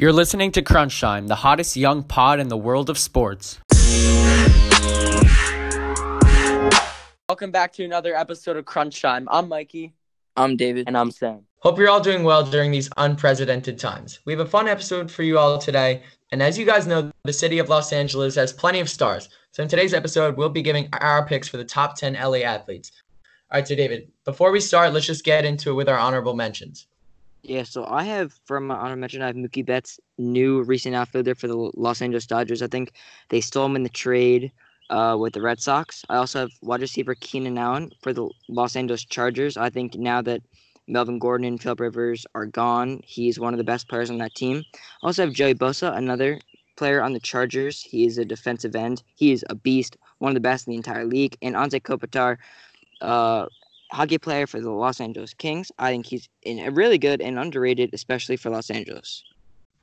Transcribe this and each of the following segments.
You're listening to Crunch Time, the hottest young pod in the world of sports. Welcome back to another episode of Crunch Time. I'm Mikey. I'm David. And I'm Sam. Hope you're all doing well during these unprecedented times. We have a fun episode for you all today. And as you guys know, the city of Los Angeles has plenty of stars. So in today's episode, we'll be giving our picks for the top 10 LA athletes. All right, so David, before we start, let's just get into it with our honorable mentions. Yeah, so I have from my honor mention, I have Mookie Betts, new recent outfielder for the Los Angeles Dodgers. I think they stole him in the trade uh, with the Red Sox. I also have wide receiver Keenan Allen for the Los Angeles Chargers. I think now that Melvin Gordon and Philip Rivers are gone, he's one of the best players on that team. I also have Joey Bosa, another player on the Chargers. He is a defensive end. He is a beast, one of the best in the entire league. And Anze Kopitar, uh, hockey player for the Los Angeles Kings. I think he's really good and underrated, especially for Los Angeles.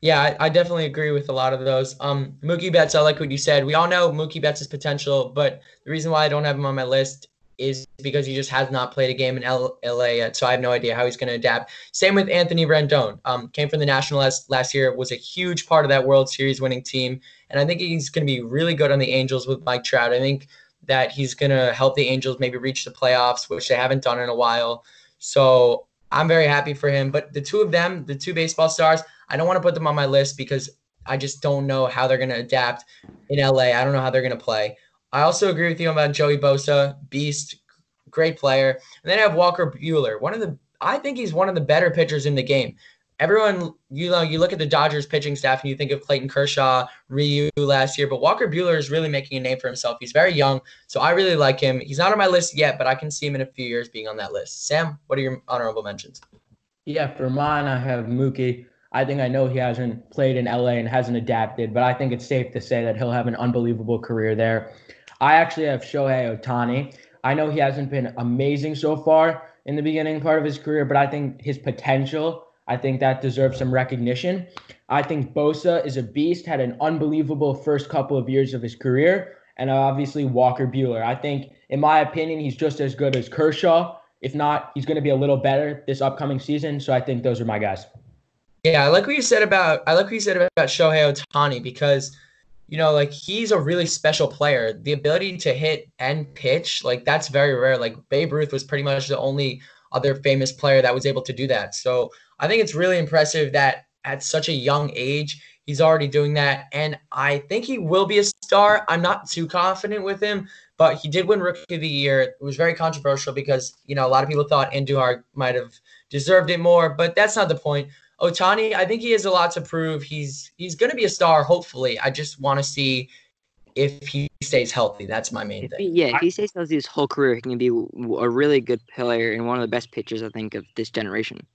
Yeah, I, I, definitely agree with a lot of those. Um, Mookie Betts, I like what you said. We all know Mookie Betts' potential, but the reason why I don't have him on my list is because he just has not played a game in L- LA yet, so I have no idea how he's going to adapt. Same with Anthony Rendon. Um, came from the National last, last year, was a huge part of that World Series winning team, and I think he's going to be really good on the Angels with Mike Trout. I think that he's going to help the Angels maybe reach the playoffs, which they haven't done in a while. So I'm very happy for him. But the two of them, the two baseball stars, I don't want to put them on my list because I just don't know how they're going to adapt in LA. I don't know how they're going to play. I also agree with you about Joey Bosa, beast, great player. And then I have Walker Buehler, one of the I think he's one of the better pitchers in the game everyone, you know, you look at the Dodgers pitching staff and you think of Clayton Kershaw, Ryu last year, but Walker Buehler is really making a name for himself. He's very young, so I really like him. He's not on my list yet, but I can see him in a few years being on that list. Sam, what are your honorable mentions? Yeah, for mine, I have Mookie. I think I know he hasn't played in LA and hasn't adapted, but I think it's safe to say that he'll have an unbelievable career there. I actually have Shohei Ohtani. I know he hasn't been amazing so far in the beginning part of his career, but I think his potential I think that deserves some recognition. I think Bosa is a beast, had an unbelievable first couple of years of his career, and obviously Walker Buehler. I think, in my opinion, he's just as good as Kershaw. If not, he's going to be a little better this upcoming season. So I think those are my guys. Yeah, I like what you said about I like what you said about Shohei Ohtani because you know, like he's a really special player. The ability to hit and pitch, like that's very rare. Like Babe Ruth was pretty much the only other famous player that was able to do that. So I think it's really impressive that at such a young age, he's already doing that. And I think he will be a star. I'm not too confident with him, but he did win Rookie of the Year. It was very controversial because, you know, a lot of people thought Andujar might have deserved it more, but that's not the point. Ohtani, I think he has a lot to prove. He's he's going to be a star, hopefully. I just want to see if he stays healthy. That's my main thing. Yeah, if he stays healthy his whole career, he can be a really good player and one of the best pitchers, I think, of this generation.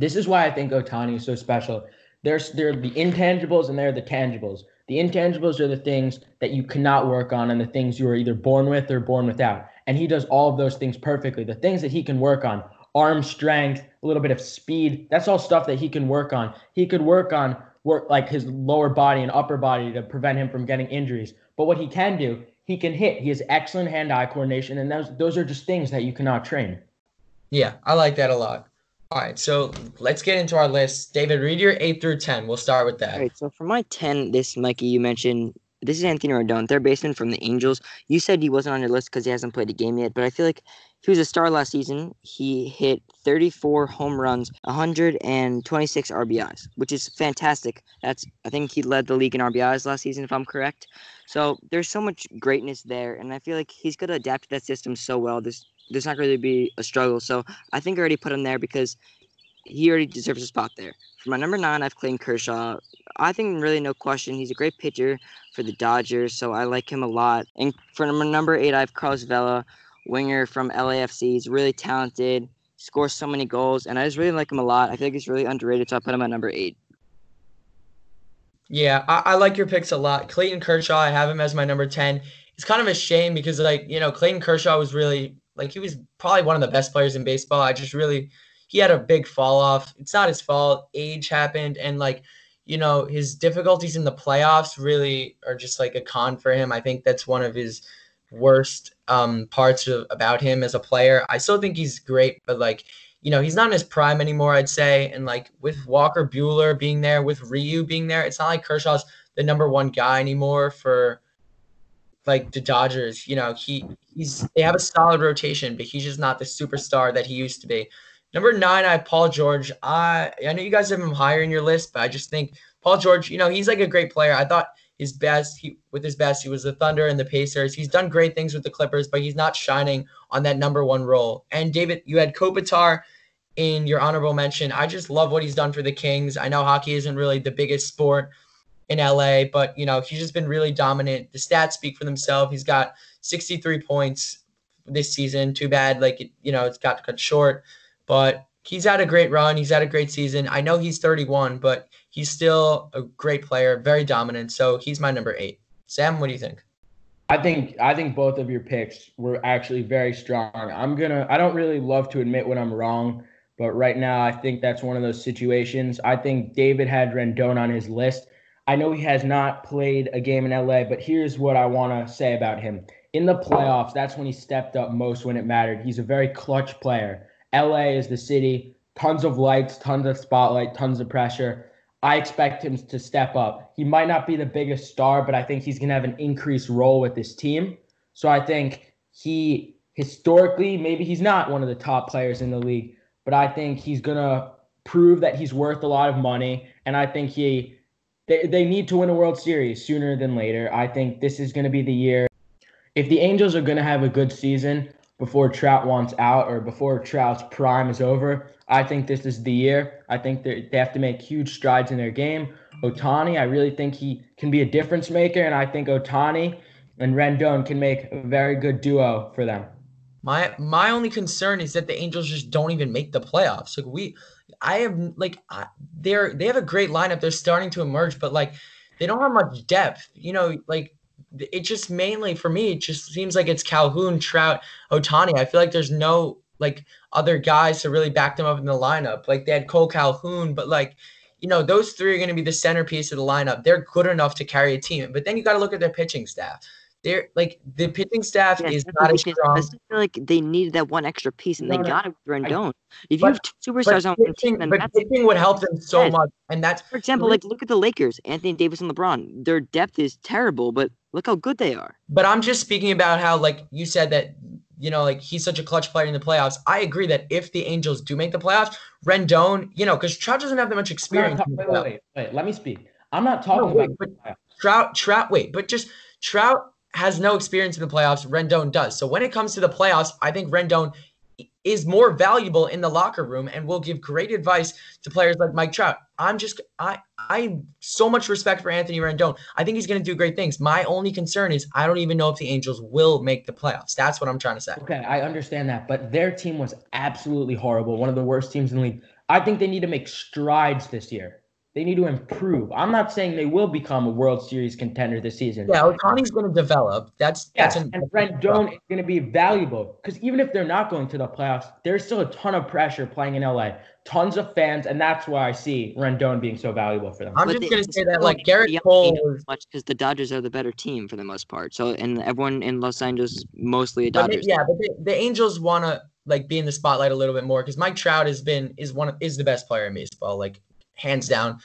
This is why I think Ohtani is so special. There's there are the intangibles and there are the tangibles. The intangibles are the things that you cannot work on and the things you are either born with or born without. And he does all of those things perfectly. The things that he can work on, arm strength, a little bit of speed, that's all stuff that he can work on. He could work on work like his lower body and upper body to prevent him from getting injuries. But what he can do, he can hit. He has excellent hand-eye coordination, and those those are just things that you cannot train. Yeah, I like that a lot. All right, so let's get into our list. David, read your eight through ten. We'll start with that. All right, so for my ten, this Mikey, you mentioned this is Anthony Rendon, third baseman from the Angels. You said he wasn't on your list because he hasn't played a game yet, but I feel like he was a star last season. He hit 34 home runs, 126 RBIs, which is fantastic. That's I think he led the league in RBIs last season, if I'm correct. So there's so much greatness there, and I feel like he's going to adapt to that system so well. There's there's not to be a struggle. So I think I already put him there because he already deserves a spot there. For my number nine, I've Clayton Kershaw. I think really no question. He's a great pitcher for the Dodgers, so I like him a lot. And for number number eight, I have Carlos Vela, winger from LAFC. He's really talented, scores so many goals, and I just really like him a lot. I think he's really underrated, so I put him at number eight. Yeah, I, I like your picks a lot. Clayton Kershaw, I have him as my number 10. It's kind of a shame because, like, you know, Clayton Kershaw was really like he was probably one of the best players in baseball. I just really he had a big fall off. It's not his fault. Age happened and like you know his difficulties in the playoffs really are just like a con for him. I think that's one of his worst um, parts of, about him as a player. I still think he's great, but like you know, he's not in his prime anymore, I'd say. And like with Walker Buehler being there, with Ryu being there, it's not like Kershaw's the number one guy anymore for like the Dodgers. You know, he he's they have a solid rotation, but he's just not the superstar that he used to be. Number nine, I Paul George. I I know you guys have him higher in your list, but I just think Paul George, you know, he's like a great player. I thought his best he with his best, he was the Thunder and the Pacers. He's done great things with the Clippers, but he's not shining on that number one role. And David, you had Kopitar in your honorable mention. I just love what he's done for the Kings. I know hockey isn't really the biggest sport in LA, but you know, he's just been really dominant. The stats speak for themselves. He's got 63 points this season. Too bad, like you know, it's got to cut short, but he's had a great run. He's had a great season. I know he's 31, but he's still a great player, very dominant. So he's my number eight. Sam, what do you think? I think I think both of your picks were actually very strong. I'm gonna I don't really love to admit when I'm wrong, but right now I think that's one of those situations. I think David had Rendon on his list. I know he has not played a game in LA, but here's what I want to say about him. In the playoffs, that's when he stepped up most when it mattered. He's a very clutch player. LA is the city, tons of lights, tons of spotlight, tons of pressure. I expect him to step up. He might not be the biggest star, but I think he's going to have an increased role with this team. So I think he historically, maybe he's not one of the top players in the league, but I think he's going to prove that he's worth a lot of money. And I think he, they, they need to win a World Series sooner than later. I think this is going to be the year. If the Angels are going to have a good season, before Trout wants out or before Trout's prime is over. I think this is the year. I think they have to make huge strides in their game. Ohtani, I really think he can be a difference maker, and I think Ohtani and Rendon can make a very good duo for them. My my only concern is that the Angels just don't even make the playoffs. Like we, I have like they're they have a great lineup. They're starting to emerge, but like they don't have much depth. You know, like it just mainly for me, it just seems like it's Calhoun, Trout, Ohtani. I feel like there's no like other guys to really back them up in the lineup. Like they had Kole Calhoun, but like, you know, those three are going to be the centerpiece of the lineup. They're good enough to carry a team. But then you got to look at their pitching staff. They're like the pitching staff yeah, is not as strong. I feel like they needed that one extra piece, and no, they got it with Rendon. If but, you have two superstars on one team, but pitching would help them so much, and that's for example, like look at the Lakers, Anthony Davis and LeBron. Their depth is terrible, but look how good they are. But I'm just speaking about how, like you said, that you know, like he's such a clutch player in the playoffs. I agree that if the Angels do make the playoffs, Rendon, you know, because Trout doesn't have that much experience. Talk, wait, wait, wait, wait, let me speak. I'm not talking no, wait, about Trout. Trout, wait, but just Trout has no experience in the playoffs. Rendon does. So when it comes to the playoffs, I think Rendon is more valuable in the locker room and will give great advice to players like Mike Trout. I'm just I I so much respect for Anthony Rendon. I think he's going to do great things. My only concern is I don't even know if the Angels will make the playoffs. That's what I'm trying to say. Okay, I understand that, but their team was absolutely horrible. One of the worst teams in the league. I think they need to make strides this year. They need to improve. I'm not saying they will become a World Series contender this season. Yeah, Ohtani's going to develop. That's yes, that's an, and Rendon is going to be valuable because even if they're not going to the playoffs, there's still a ton of pressure playing in LA, tons of fans, and that's why I see Rendon being so valuable for them. I'm but just going to say that like Gerrit Cole was much because the Dodgers are the better team for the most part. So and everyone in Los Angeles mostly a Dodgers. But yeah, but the, the Angels want to like be in the spotlight a little bit more because Mike Trout has been is one of, is the best player in baseball. Like hands down.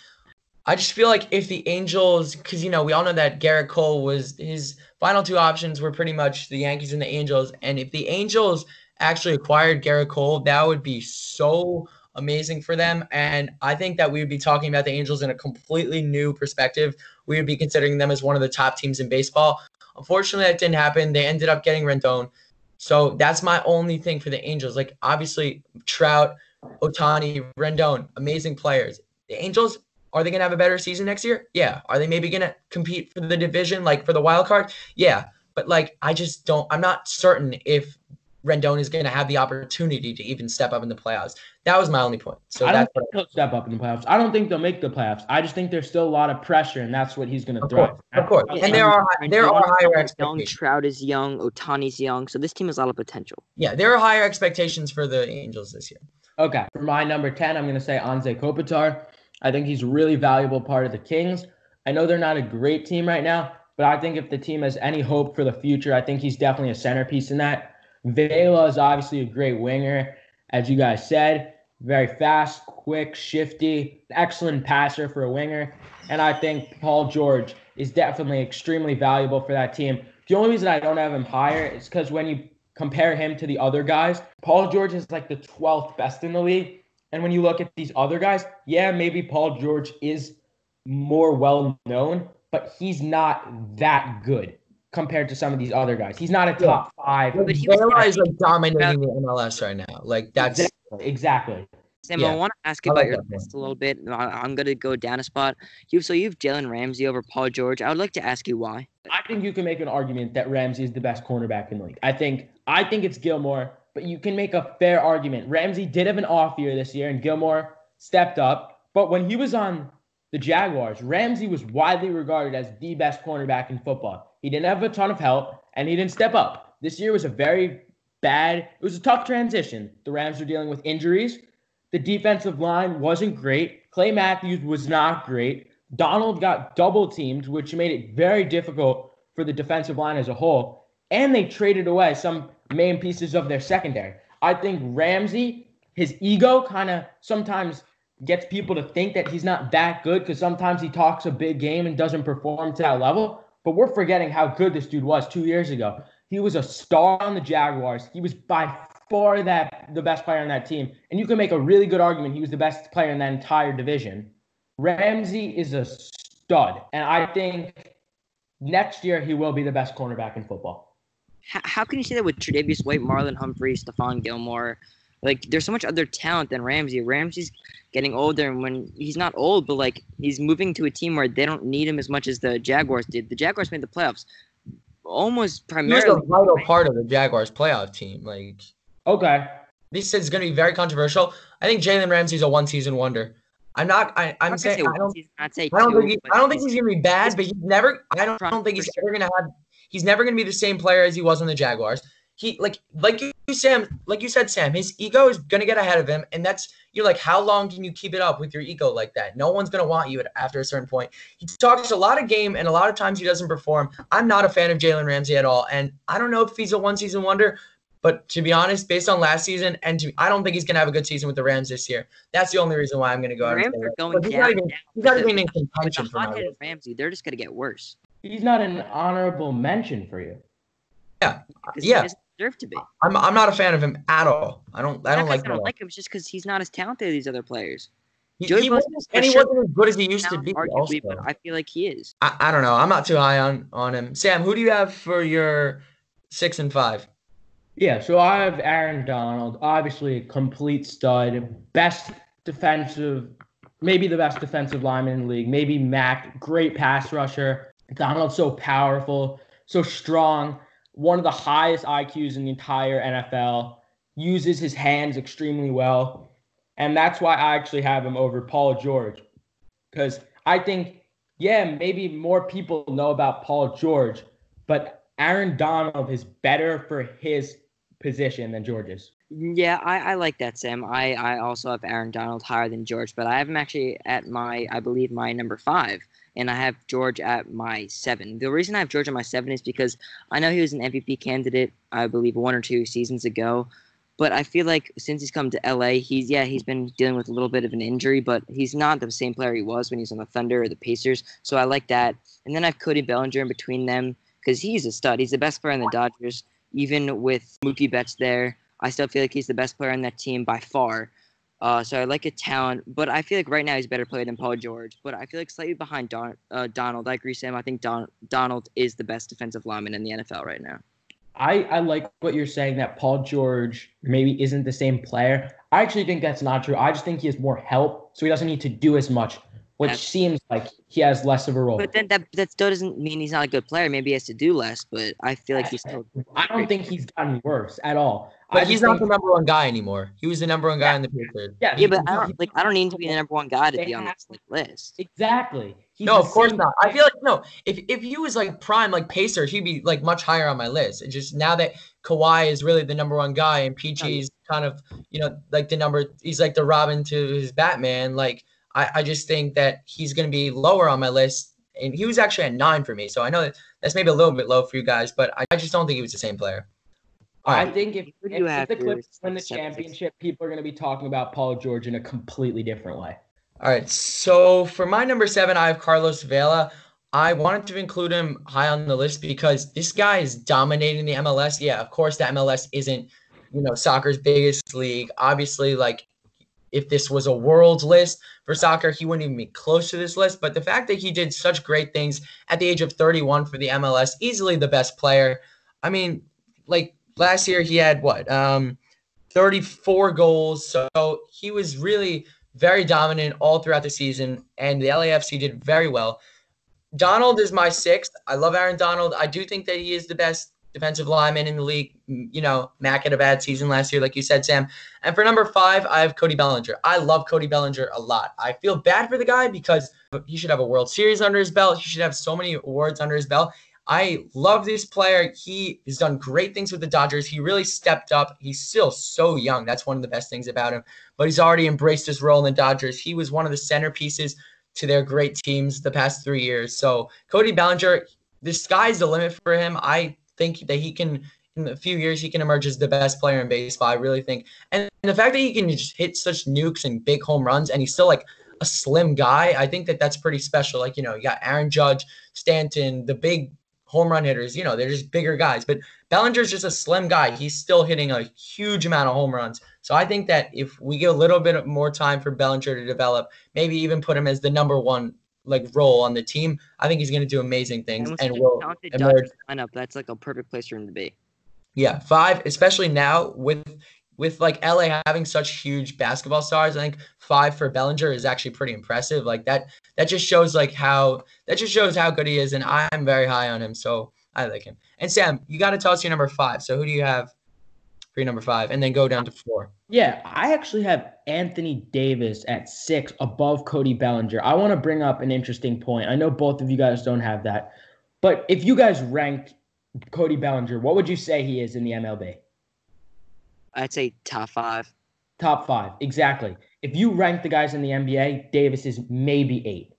I just feel like if the Angels, because you know we all know that Gerrit Cole was his final two options were pretty much the Yankees and the Angels, and if the Angels actually acquired Gerrit Cole, that would be so amazing for them. And I think that we would be talking about the Angels in a completely new perspective. We would be considering them as one of the top teams in baseball. Unfortunately, that didn't happen. They ended up getting Rendon. So that's my only thing for the Angels. Like obviously Trout, Ohtani, Rendon, amazing players. The Angels are they going to have a better season next year? Yeah. Are they maybe going to compete for the division, like for the wild card? Yeah. But like, I just don't, I'm not certain if Rendon is going to have the opportunity to even step up in the playoffs. That was my only point. So I don't think he'll step up in the playoffs. I don't think they'll make the playoffs. I just think there's still a lot of pressure, and that's what he's going to throw. Of course, and there are there are higher expectations. Young Trout is young, Ohtani's young, so this team has a lot of potential. Yeah, there are higher expectations for the Angels this year. Okay, for my number ten, I'm going to say Anze Kopitar. I think he's a really valuable part of the Kings. I know they're not a great team right now, but I think if the team has any hope for the future, I think he's definitely a centerpiece in that. Vela is obviously a great winger. as you guys said, very fast, quick, shifty, excellent passer for a winger. And I think Paul George is definitely extremely valuable for that team. The only reason I don't have him higher is because when you compare him to the other guys, Paul George is like the 12th best in the league. And when you look at these other guys, yeah, maybe Paul George is more well known, but he's not that good compared to some of these other guys. He's not a top five. But he was- like dominating the MLS right now. Like that's Exactly. exactly. Sam, Yeah. I want to ask you about like your list a little bit. I- I'm going to go down a spot. You so you have Jalen Ramsey over Paul George. I would like to ask you why. I think you can make an argument that Ramsey is the best cornerback in the league. I think I think it's Gilmore, but you can make a fair argument. Ramsey did have an off year this year, and Gilmore stepped up. But when he was on the Jaguars, Ramsey was widely regarded as the best cornerback in football. He didn't have a ton of help, and he didn't step up. This year was a very bad. It was a tough transition. The Rams were dealing with injuries. The defensive line wasn't great. Clay Matthews was not great. Donald got double teamed, which made it very difficult for the defensive line as a whole. And they traded away some main pieces of their secondary. I think Ramsey, his ego kind of sometimes gets people to think that he's not that good because sometimes he talks a big game and doesn't perform to that level. But we're forgetting how good this dude was two years ago. He was a star on the Jaguars. He was by far that the best player on that team. And you can make a really good argument he was the best player in that entire division. Ramsey is a stud. And I think next year he will be the best cornerback in football. How, how can you say that with Tre'Davious White, Marlon Humphrey, Stephon Gilmore? Like, there's so much other talent than Ramsey. Ramsey's getting older, and when he's not old, but like he's moving to a team where they don't need him as much as the Jaguars did. The Jaguars made the playoffs almost he was primarily. a vital part of the Jaguars playoff team. Like Okay. this is going to be very controversial. I think Jalen Ramsey's a one season wonder. I'm not. I, I'm not saying say I don't. season, I'd say I don't two, think. He, I don't think he's- he's going to be bad, but he's never. I don't. I don't think he's ever going to have. He's never going to be the same player as he was on the Jaguars. He like like you Sam like you said Sam his ego is going to get ahead of him and that's you're like how long can you keep it up with your ego like that no one's going to want you at, after a certain point he talks a lot of game and a lot of times he doesn't perform I'm not a fan of Jalen Ramsey at all and I don't know if he's a one season wonder but to be honest based on last season and to, I don't think he's going to have a good season with the Rams this year that's the only reason why I'm going to go out Rams say are going But he's down. not even he's not with even the- in with contention the for my hot-headed. Ramsey, they're just gonna get worse. He's not an honorable mention for you. Yeah. he doesn't deserve to be. I'm I'm not a fan of him at all I don't I Not don't 'cause like I him don't all. like him. It's just because he's not as talented as these other players. He, he wasn't, and he sure wasn't as good as he used to be. arguably, but I feel like he is. I, I don't know. I'm not too high on on him. Sam, who do you have for your six and five? Yeah, so I have Aaron Donald, obviously a complete stud, best defensive, maybe the best defensive lineman in the league, maybe Mack, great pass rusher. Donald's so powerful, so strong, one of the highest IQs in the entire NFL, uses his hands extremely well. And that's why I actually have him over Paul George. Because I think, yeah, maybe more people know about Paul George, but Aaron Donald is better for his position than George's. Yeah, I, I like that, Sam. I, I also have Aaron Donald higher than George, but I have him actually at my, I believe, my number five, and I have George at my seven. The reason I have George at my seven is because I know he was an MVP candidate, I believe, one or two seasons ago, but I feel like since he's come to LA, he's yeah, he's been dealing with a little bit of an injury, but he's not the same player he was when he was on the Thunder or the Pacers. So I like that. And then I have Cody Bellinger in between them because he's a stud. He's the best player in the Dodgers, even with Mookie Betts there. I still feel like he's the best player on that team by far. Uh, so I like a talent, but I feel like right now he's a better player than Paul George. But I feel like slightly behind Don, uh, Donald. I agree, Sam. I think Don, Donald is the best defensive lineman in the NFL right now. I, I like what you're saying that Paul George maybe isn't the same player. I actually think that's not true. I just think he has more help, so he doesn't need to do as much, which That's- seems like he has less of a role. But then that that still doesn't mean he's not a good player. Maybe he has to do less, but I feel like he's still. I don't think he's gotten worse at all. But just he's not the number one guy anymore. He was the number one guy in the Patriots. Yeah, Yeah, he- but I don't like. I don't need to be the number one guy to be on have- this like, list. exactly. He's No, of course not. I feel like no. If if he was like prime like Pacer, he'd be like much higher on my list. It's just now that Kawhi is really the number one guy and Peachy is kind of you know like the number. He's like the Robin to his Batman. Like I I just think that he's gonna be lower on my list. And he was actually at nine for me, so I know that that's maybe a little bit low for you guys, but I, I just don't think he was the same player. All I think if, if, you if have the for Clippers win the Celtics? championship, people are going to be talking about Paul George in a completely different way. All right. So for my number seven, I have Carlos Vela. I wanted to include him high on the list because this guy is dominating the MLS. Yeah, of course, the MLS isn't, you know, soccer's biggest league. Obviously, like if this was a world list for soccer, he wouldn't even be close to this list. But the fact that he did such great things at the age of 31 for the MLS, easily the best player. I mean, like last year he had what? Um 34 goals. So he was really very dominant all throughout the season, and the LAFC did very well. Donald is my sixth. I love Aaron Donald. I do think that he is the best defensive lineman in the league. You know, Mack had a bad season last year, like you said, Sam. And for number five, I have Cody Bellinger. I love Cody Bellinger a lot. I feel bad for the guy because he should have a World Series under his belt. He should have so many awards under his belt. I love this player. He has done great things with the Dodgers. He really stepped up. He's still so young. That's one of the best things about him. But he's already embraced his role in the Dodgers. He was one of the centerpieces to their great teams the past three years. So Cody Bellinger, the sky's the limit for him. I think that he can in a few years he can emerge as the best player in baseball. I really think. And the fact that he can just hit such nukes and big home runs and he's still like a slim guy, I think that that's pretty special. Like, you know, you got Aaron Judge, Stanton, the big home run hitters, you know, they're just bigger guys. But Bellinger's just a slim guy. He's still hitting a huge amount of home runs. So I think that if we get a little bit more time for Bellinger to develop, maybe even put him as the number one like role on the team, I think he's going to do amazing things and will emerge. Lineup, that's like a perfect place for him to be. Yeah, five, especially now with with like LA having such huge basketball stars. I think five for Bellinger is actually pretty impressive. Like that, that just shows like how that just shows how good he is, and I'm very high on him, so I like him. And Sam, you got to tell us your number five. So who do you have for your number five, and then go down to four. Yeah, I actually have Anthony Davis at six above Cody Bellinger. I want to bring up an interesting point. I know both of you guys don't have that, but if you guys ranked Cody Bellinger, what would you say he is in the MLB? I'd say top five. Top five, exactly. If you rank the guys in the NBA, Davis is maybe eight.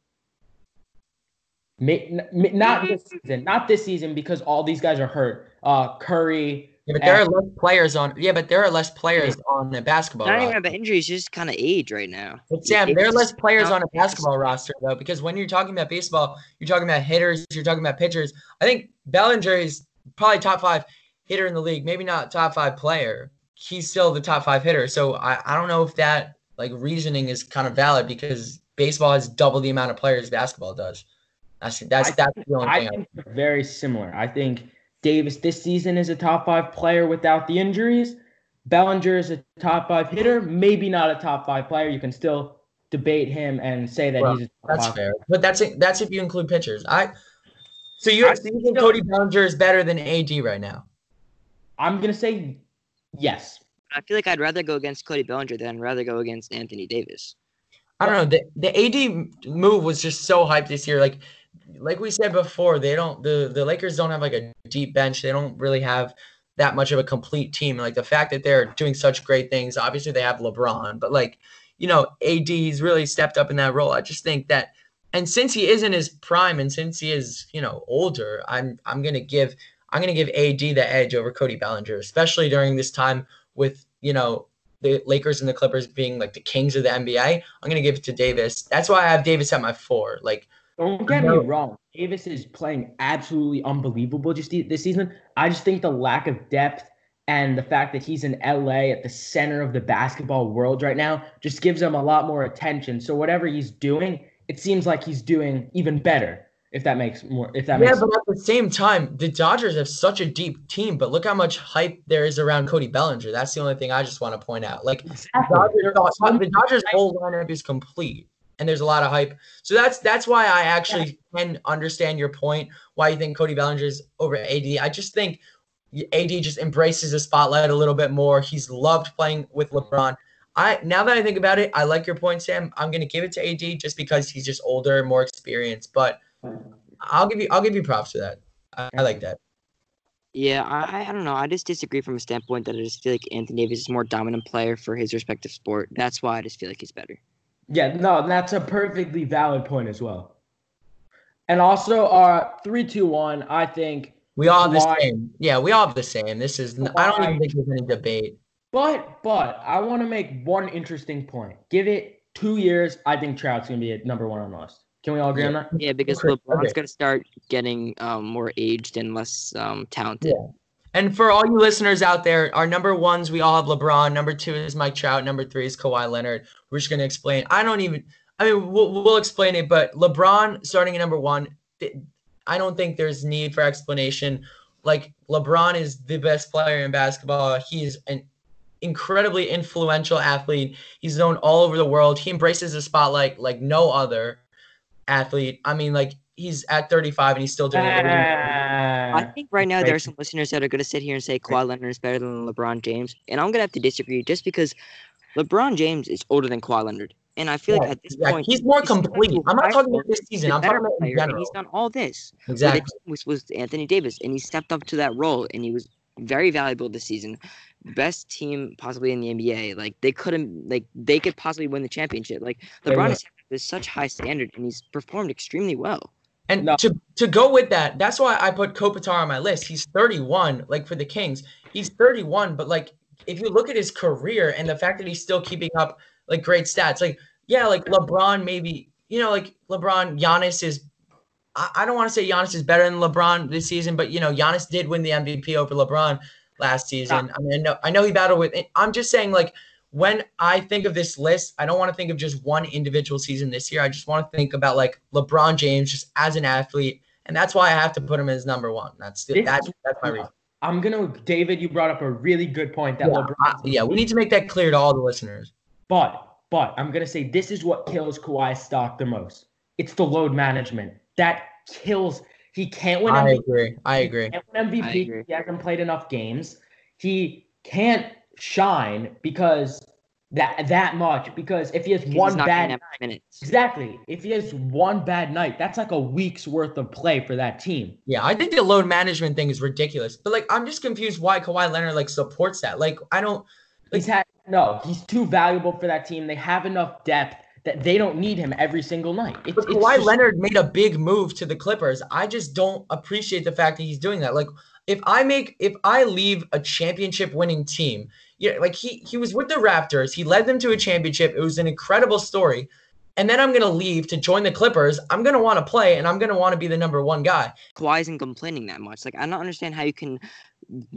May, n- n- not this season, not this season because all these guys are hurt. Uh, Curry. Yeah, but there are less players on. Yeah, but there are less players on the basketball. Not even roster. about injuries, just kind of age right now. But Sam, there are less players on a basketball roster though, because when you're talking about baseball, you're talking about hitters, you're talking about pitchers. I think Bellinger is probably top five hitter in the league, maybe not top five player. He's still the top five hitter. So I, I don't know if that like reasoning is kind of valid because baseball has double the amount of players basketball does. That's that's I that's the only I thing. I, think they're very similar. I think Davis this season is a top five player without the injuries. Bellinger is a top five hitter, maybe not a top five player. You can still debate him and say that Well, he's a top that's five. fair. But that's it. That's if you include pitchers. I so you I so you think Cody Bellinger is better than AD right now? I'm gonna say yes. I feel like I'd rather go against Cody Bellinger than I'd rather go against Anthony Davis. I don't know. The the AD move was just so hyped this year. Like like we said before, they don't the the Lakers don't have like a deep bench. They don't really have that much of a complete team. Like the fact that they're doing such great things. Obviously, they have LeBron, but like you know, AD he's really stepped up in that role. I just think that, and since he is in his prime, and since he is you know older, I'm I'm gonna give I'm gonna give AD the edge over Cody Bellinger, especially during this time with you know the Lakers and the Clippers being like the kings of the NBA. I'm gonna give it to Davis. That's why I have Davis at my four. Like Don't get me wrong. Davis is playing absolutely unbelievable just this season. I just think the lack of depth and the fact that he's in LA at the center of the basketball world right now just gives him a lot more attention. So whatever he's doing, it seems like he's doing even better. If that makes more, if that yeah, makes Yeah, but at the same time, the Dodgers have such a deep team. But look how much hype there is around Cody Bellinger. That's the only thing I just want to point out. Like Dodgers, the Dodgers whole lineup is complete, and there's a lot of hype. So that's that's why I actually can understand your point. Why you think Cody Bellinger is over AD? I just think AD just embraces the spotlight a little bit more. He's loved playing with LeBron. I now that I think about it, I like your point, Sam. I'm gonna give it to AD just because he's just older, more experienced. But I'll give you I'll give you props for that. I, I like that. Yeah, I, I don't know. I just disagree from a standpoint that I just feel like Anthony Davis is a more dominant player for his respective sport. That's why I just feel like he's better. Yeah, no, that's a perfectly valid point as well. And also, uh, three, two, one. I think We all have the Kawhi- same. Yeah, we all have the same. This is. I don't even think there's any debate. But but I want to make one interesting point. Give it two years. I think Trout's gonna be at number one on the list. Can we all agree on that? Yeah, because Okay, LeBron's okay. gonna start getting um, more aged and less um, talented. And for all you listeners out there, our number ones, we all have LeBron. Number two is Mike Trout. Number three is Kawhi Leonard. We're just gonna explain. I don't even. I mean, we'll, we'll explain it. But LeBron starting at number one, I don't think there's need for explanation. Like LeBron is the best player in basketball. He's an incredibly influential athlete. He's known all over the world. He embraces the spotlight like no other athlete. I mean, like he's at 35 and he's still doing it. I Ah, think right now there are some listeners that are going to sit here and say Kawhi Leonard is better than LeBron James, and I'm going to have to disagree just because LeBron James is older than Kawhi Leonard, and I feel like at this yeah, point he's more still complete. I'm not talking about this season. I'm talking about in player, general. he's done all this. Exactly. it was was Anthony Davis, and he stepped up to that role, and he was very valuable this season. Best team possibly in the NBA. Like they couldn't, like they could possibly win the championship. Like They LeBron will. is is such high standard, and he's performed extremely well. And No. to to go with that, that's why I put Kopitar on my list. He's 31, like for the Kings. He's 31, but like if you look at his career and the fact that he's still keeping up like great stats, like yeah, like LeBron maybe, you know, like LeBron, Giannis is I, I don't want to say Giannis is better than LeBron this season, but you know, Giannis did win the MVP over LeBron last season. I mean, I know I know he battled with I'm just saying like when I think of this list, I don't want to think of just one individual season this year. I just want to think about like LeBron James just as an athlete, and that's why I have to put him as number one. That's This- that's that's my reason. I'm gonna David. You brought up a really good point that Yeah, LeBron. I- yeah, we need to make that clear to all the listeners. But but I'm gonna say this is what kills Kawhi's stock the most. It's the load management that kills. He can't win I MVP. agree. I agree. He can't win MVP. I agree. He hasn't played enough games. He can't shine because that that much. Because if he has He's one bad night, minutes. exactly. If he has one bad night, that's like a week's worth of play for that team. Yeah, I think the load management thing is ridiculous. But like, I'm just confused why Kawhi Leonard like supports that. Like, I don't. He's had no. He's too valuable for that team. They have enough depth that they don't need him every single night. It's, But it's Kawhi just- Leonard made a big move to the Clippers. I just don't appreciate the fact that he's doing that. Like, if I make, if I leave a championship winning team, yeah, like he he was with the Raptors, he led them to a championship. It was an incredible story. And then I'm gonna leave to join the Clippers. I'm gonna want to play, and I'm gonna want to be the number one guy. Kawhi isn't complaining that much. Like I don't understand how you can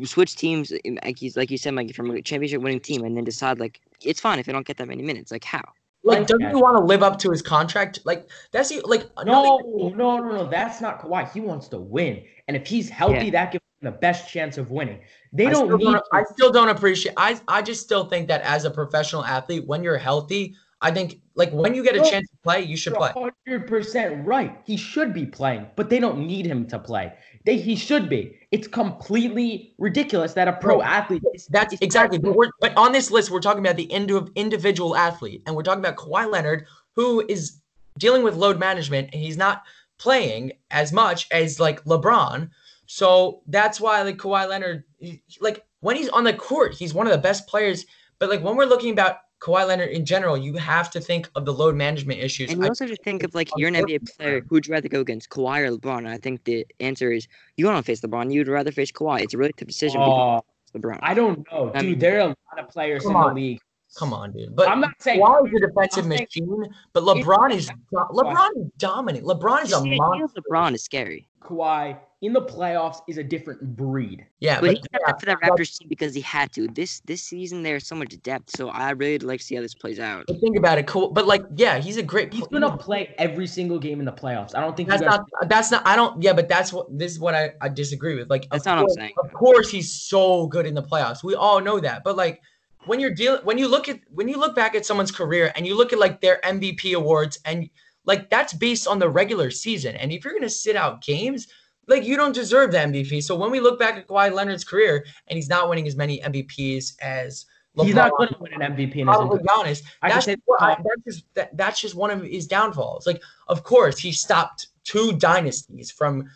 switch teams, in- like you, like you said, like from a championship winning team, and then decide like it's fine if I don't get that many minutes. Like how? Like, Like- doesn't he want to live up to his contract? Like, that's the like No, no, no, no. That's not Kawhi. He wants to win, and if he's healthy, Yeah. that gives him the best chance of winning. They I don't need. don't, I still don't appreciate. I I just still think that as a professional athlete, when you're healthy, I think like when you get a chance to play, you should play. Hundred percent right. He should be playing, but they don't need him to play. They he should be. It's completely ridiculous that a pro Right. athlete. Is, That's is- exactly. But we're but on this list, we're talking about the indi- individual athlete, and we're talking about Kawhi Leonard, who is dealing with load management, and he's not playing as much as like LeBron. So that's why like Kawhi Leonard, he- like when he's on the court, he's one of the best players. But like when we're looking about Kawhi Leonard in general, you have to think of the load management issues. And you I- also have to think of like you're an NBA player. Who'd you rather go against, Kawhi or LeBron? And I think the answer is you don't want to face LeBron. You'd rather face Kawhi. It's a really tough decision. Oh, LeBron. I don't know, I dude. mean- there are a lot of players in on. the league. Come on, dude. But I'm not saying Kawhi is a defensive I'm saying- machine, but LeBron is LeBron is dominant. LeBron is a monster. LeBron is scary. Kawhi in the playoffs is a different breed. Yeah, But he but stepped yeah, up for that Raptors team because he had to. This this season there's so much depth, so I really like to see how this plays out. but think about it. Cool, but like, yeah, he's a great. He's pl- gonna play every single game in the playoffs. I don't think That's you guys, not. That's not. I don't. Yeah, but that's what. This is what I, I disagree with. Like, That's of not what I'm saying. Of course, he's so good in the playoffs. We all know that. But like, when you're dealing, when you look at, when you look back at someone's career and you look at like their MVP awards and like that's based on the regular season. And if you're gonna sit out games, like you don't deserve the MVP. So when we look back at Kawhi Leonard's career and he's not winning as many MVPs as LeBron, he's not gonna win an MVP in his Giannis. That's say I, that. that's just that, that's just one of his downfalls. Like, of course, he stopped two dynasties from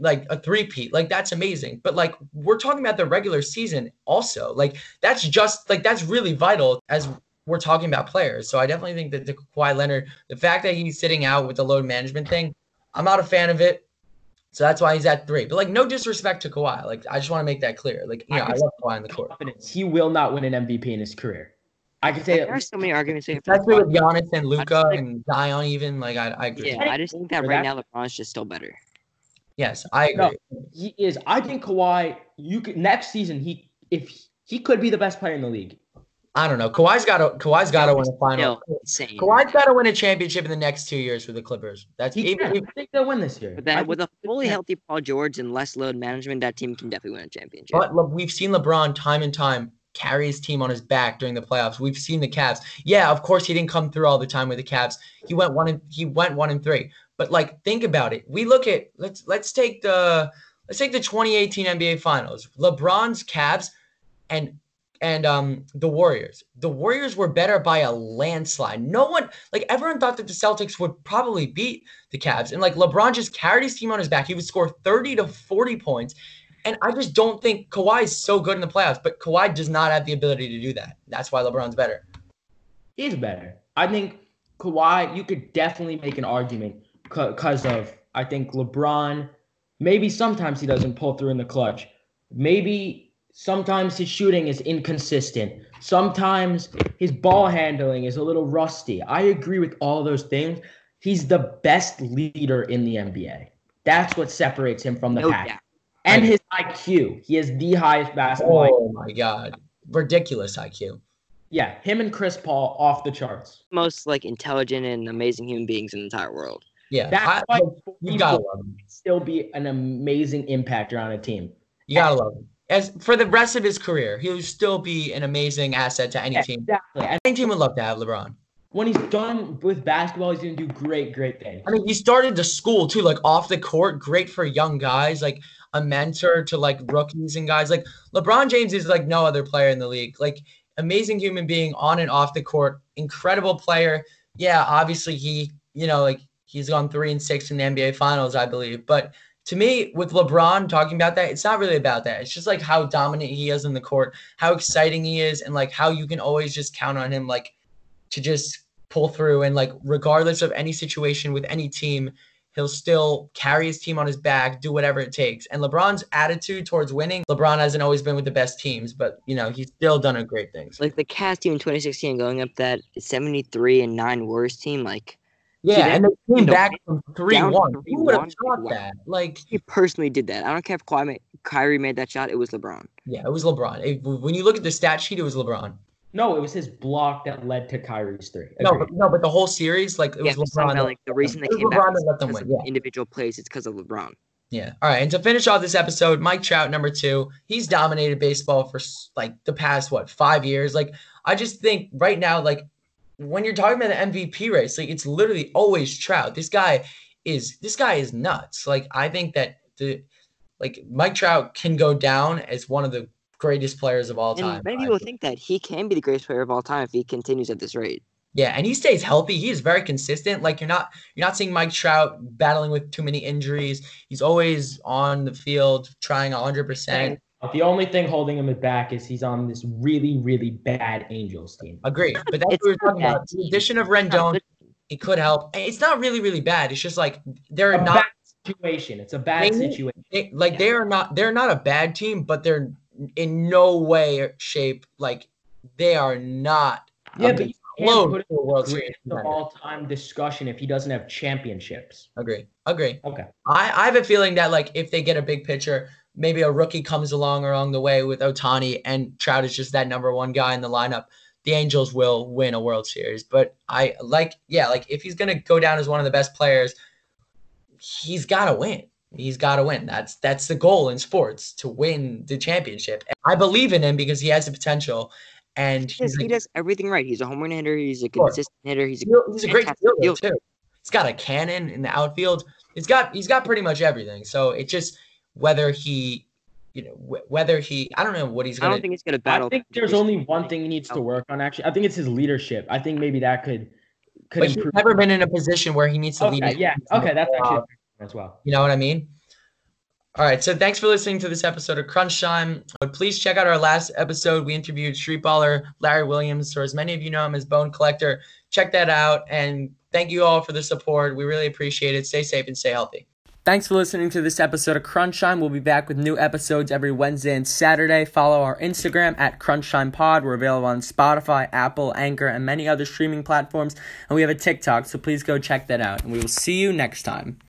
like a three-peat. Like, that's amazing. But like, we're talking about the regular season also. Like, that's just like that's really vital as we're talking about players. So I definitely think that the Kawhi Leonard, the fact that he's sitting out with the load management thing, I'm not a fan of it. So that's why he's at three. But like, no disrespect to Kawhi. Like, I just want to make that clear. Like, you know, I love Kawhi on the court, He will not win an MVP in his career. I can say There are so many arguments. we have especially with Giannis and Luka and Zion. Even like, I, I agree. Yeah, I just think that right that- now LeBron's just still better. Yes, I agree. No. He is. I think Kawhi. You could next season. He if he could be the best player in the league. I don't know. Kawhi's got to. Kawhi's got to win a final. Still insane. Kawhi's got to win a championship in the next two years for the Clippers. That's He even, can. I think they'll win this year. But I then with a fully healthy Paul George and less load management, that team can definitely win a championship. But Le- we've seen LeBron time and time carry his team on his back during the playoffs. We've seen the Cavs. Yeah, of course he didn't come through all the time with the Cavs. He went one and he went one and three. But like think about it. We look at let's let's take the let's take the 2018 NBA Finals. LeBron's Cavs and and um the Warriors. The Warriors were better by a landslide. No one like everyone thought that the Celtics would probably beat the Cavs. And like LeBron just carried his team on his back. He would score 30 to 40 points. And I just don't think Kawhi is so good in the playoffs, but Kawhi does not have the ability to do that. That's why LeBron's better. is better. I think Kawhi, you could definitely make an argument because of I think LeBron. Maybe sometimes he doesn't pull through in the clutch. Maybe sometimes his shooting is inconsistent. Sometimes his ball handling is a little rusty. I agree with all those things. He's the best leader in the NBA. That's what separates him from the no pack. doubt. And his IQ. He has the highest basketball. IQ. Oh my god. Ridiculous IQ. Yeah, him and Chris Paul off the charts. Most like intelligent and amazing human beings in the entire world. Yeah. That's I- why you gotta love him. still be an amazing impactor on a team. You gotta love him. As for the rest of his career, he'll still be an amazing asset to any team. Exactly. And Any team would love to have LeBron. when he's done with basketball, he's gonna do great, great things. I mean, he started the school too, like off the court, great for young guys, like a mentor to like rookies and guys. Like LeBron James is like no other player in the league. Like amazing human being on and off the court, incredible player. Yeah, obviously he, you know, like he's gone three and six in the NBA finals, I believe. But to me, with LeBron talking about that, it's not really about that. It's just like how dominant he is in the court, how exciting he is, and like how you can always just count on him, like to just pull through and like regardless of any situation with any team, he'll still carry his team on his back, do whatever it takes. And LeBron's attitude towards winning, LeBron hasn't always been with the best teams, but you know, he's still done a great things. Like the Cavs team in 2016 going up that 73 and 9 worst team, like Yeah, and they came back from 3 1. down Who would have thought that? Like, he personally did that. I don't care if Kawhi made, Kyrie made that shot, it was LeBron. yeah, it was LeBron. It- when you look at the stat sheet, it was LeBron. No, it was his block that led to Kyrie's three. No, but, no, but the whole series, like, it yeah, was LeBron. that- like the reason they came LeBron back that is let them win. of Yeah. individual plays. It's because of LeBron. Yeah. All right. And to finish off this episode, Mike Trout, number two, he's dominated baseball for like the past, what, five years? Like, I just think right now, like, when you're talking about the MVP race, like, it's literally always Trout. This guy is, this guy is nuts. Like, I think that the, like, Mike Trout can go down as one of the greatest players of all time. And many people think. think that he can be the greatest player of all time if he continues at this rate. Yeah, and he stays healthy. He is very consistent. Like you're not you're not seeing Mike Trout battling with too many injuries. He's always on the field trying 100%. The only thing holding him back is he's on this really, really bad Angels team. Agree. But that's what we're talking bad about. The addition of Rendon, good it could help. It's not really, really bad. It's just like they're A not bad situation. It's a bad They situation. they, like Yeah. they are not they're not a bad team, but they're in no way or shape like they are not Yeah, but you can't put it to a World in Series. the contender. all-time discussion if he doesn't have championships. Agree. Agree. Okay. I, I have a feeling that like if they get a big pitcher, maybe a rookie comes along along the way with Ohtani and Trout is just that number one guy in the lineup. The Angels will win a World Series. But I like yeah, like if he's gonna go down as one of the best players, he's gotta win. He's gotta win. That's that's the goal in sports to win the championship. And I believe in him because he has the potential and He does, he's, he does everything right. He's a home run hitter. He's a Sure. consistent hitter. He's a, he's a great fielder. too. He's got a cannon in the outfield. He's got he's got pretty much everything. So it just whether he, you know, wh- whether he. I don't know what he's I gonna. don't think he's going to battle. I think there's only one thing he needs to work on. Actually, I think it's his leadership. I think maybe that could could but he's never been in a position where he needs to lead. Okay, his yeah. Okay, the that's actually uh, as well. You know what I mean? All right. So thanks for listening to this episode of Crunch Time. But please check out our last episode. We interviewed street baller Larry Williams, or as many of you know him as Bone Collector. Check that out. And thank you all for the support. We really appreciate it. Stay safe and stay healthy. Thanks for listening to this episode of Crunch Time. We'll be back with new episodes every Wednesday and Saturday. Follow our Instagram at Crunch Time Pod. We're available on Spotify, Apple, Anchor, and many other streaming platforms. And we have a TikTok, so please go check that out. And we will see you next time.